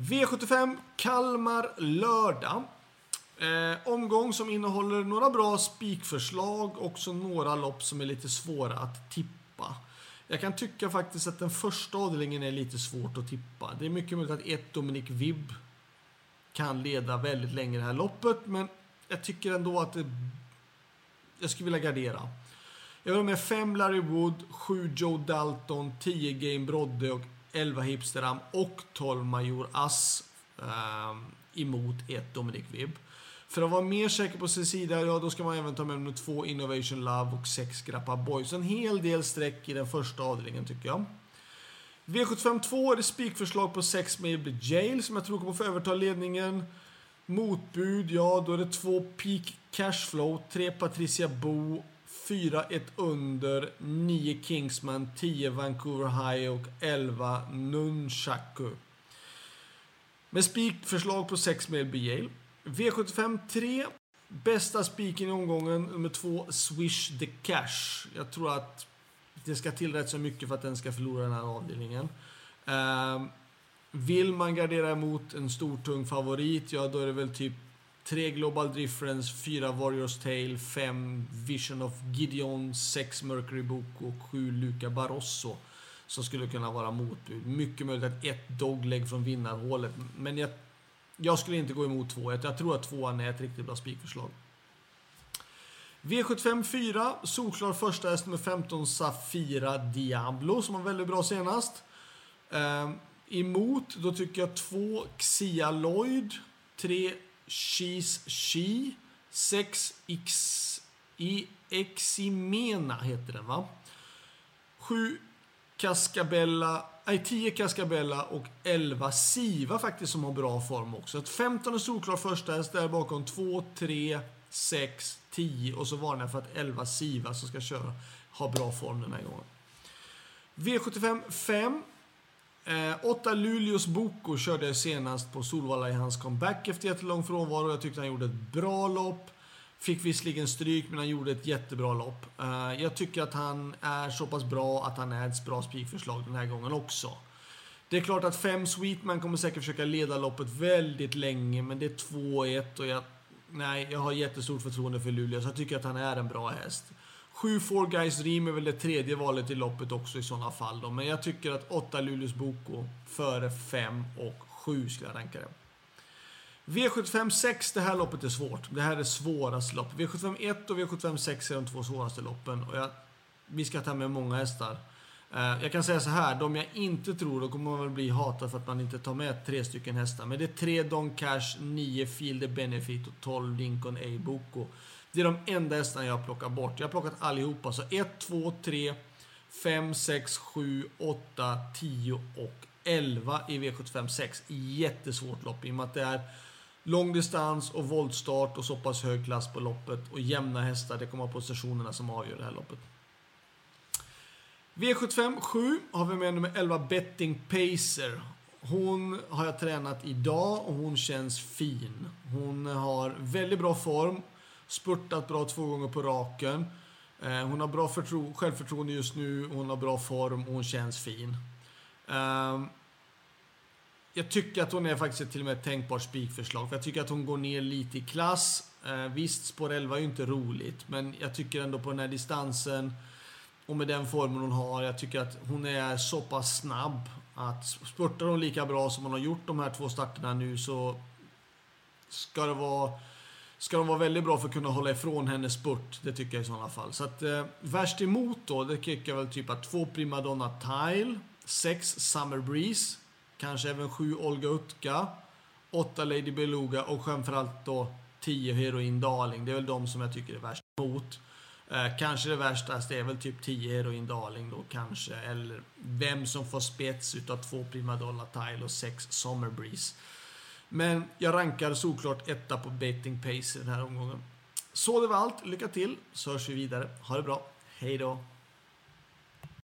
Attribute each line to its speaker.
Speaker 1: V75 Kalmar lördag. Eh, omgång som innehåller några bra spikförslag och också några lopp som är lite svåra att tippa. Jag kan tycka faktiskt att den första avdelningen är lite svårt att tippa. Det är mycket möjligt att ett Dominic Vibb kan leda väldigt länge det här loppet, men jag tycker ändå att det... Jag skulle vilja gardera. Jag vill ha med 5 Larry Wood, 7 Joe Dalton, 10 Game Brodde och 11 Hipsteram och 12 Major Ass eh, emot ett Dominic Vibb. För att vara mer säker på sin sida, ja då ska man även ta med nummer 2 Innovation Love och 6 Grappa Boys. En hel del streck i den första avdelningen tycker jag. V752 är det spikförslag på 6 Maybe Jail som jag tror kommer få överta ledningen. Motbud, ja då är det 2 Peak Cashflow, 3 Patricia Bo, 4 ett under, 9 Kingsman, 10 Vancouver High och 11 Nunchaku. Med spikförslag på 6 med Yale. V75 3. Bästa spiken i omgången, nummer 2, Swish the Cash. Jag tror att det ska till rätt så mycket för att den ska förlora den här avdelningen. Ehm, vill man gardera emot en stor tung favorit, ja då är det väl typ 3 Global Difference, 4 Warriors Tale, 5 Vision of Gideon, 6 Mercury Book och 7 Luca Barroso. Som skulle kunna vara motbud. Mycket möjligt att ett dogleg från vinnarhålet. Men jag jag skulle inte gå emot 2 Jag tror att 2 är ett riktigt bra spikförslag. V75 4, solklar första häst nummer 15 Safira Diablo som var väldigt bra senast. Ehm, emot, då tycker jag 2 Xia Lloyd, 3 She's She, 6 X, I, Eximena heter den va? 7 Cascabella, nej 10 Cascabella och 11 Siva faktiskt som har bra form också. Ett 15 är solklar första häst, där bakom 2, 3, 6, 10 och så varnar jag för att 11 Siva som ska köra har bra form den här gången. V75 5. Eh, 8 Luleås Boko körde jag senast på Solvalla i hans comeback efter jättelång frånvaro. Jag tyckte han gjorde ett bra lopp. Fick visserligen stryk, men han gjorde ett jättebra lopp. Eh, jag tycker att han är så pass bra att han är ett bra spikförslag den här gången också. Det är klart att 5 Sweetman kommer säkert försöka leda loppet väldigt länge, men det är 2-1 och jag... Nej, jag har jättestort förtroende för Luleå, så jag tycker att han är en bra häst. 7 Four Guys Dream är väl det tredje valet i loppet också i sådana fall då, men jag tycker att 8 Luleås Boko före 5 och 7 skulle jag ranka det. V75 6, det här loppet är svårt. Det här är svåraste loppet. V75 1 och V75 6 är de två svåraste loppen. Och jag, vi ska ta med många hästar. Eh, jag kan säga så här, de jag inte tror, då kommer man väl bli hatad för att man inte tar med tre stycken hästar. Men det är 3 Don Cash, 9 Field Benefit och 12 Lincoln A. Boko. Det är de enda hästarna jag har plockat bort. Jag har plockat allihopa. Så 1, 2, 3, 5, 6, 7, 8, 10 och 11 i V75 6. Jättesvårt lopp i och med att det är Lång distans och voltstart och så pass hög klass på loppet och jämna hästar. Det kommer vara positionerna som avgör det här loppet. V75 7 har vi med nummer 11 Betting Pacer. Hon har jag tränat idag och hon känns fin. Hon har väldigt bra form. Spurtat bra två gånger på raken. Eh, hon har bra självförtroende just nu. Hon har bra form och hon känns fin. Ehm, jag tycker att hon är faktiskt till och med ett tänkbart spikförslag. För jag tycker att hon går ner lite i klass. Eh, visst, spår 11 är ju inte roligt. Men jag tycker ändå på den här distansen och med den formen hon har. Jag tycker att hon är så pass snabb att spurtar hon lika bra som hon har gjort de här två starterna nu så ska det vara Ska de vara väldigt bra för att kunna hålla ifrån hennes spurt? Det tycker jag i sådana fall. Så att eh, värst emot då, det tycker jag väl typ att två Primadonna Tile, sex Summer Breeze, Kanske även sju Olga Utka, åtta Lady Beluga och framförallt då tio Heroin Darling. Det är väl de som jag tycker är värst emot. Eh, kanske det värsta alltså, är väl typ 10 Heroin Darling då kanske. Eller vem som får spets utav två Primadonna Tile och sex Summer Breeze. Men jag rankar såklart etta på Betting Pace i den här omgången. Så det var allt. Lycka till så hörs vi vidare. Ha det bra. Hej då.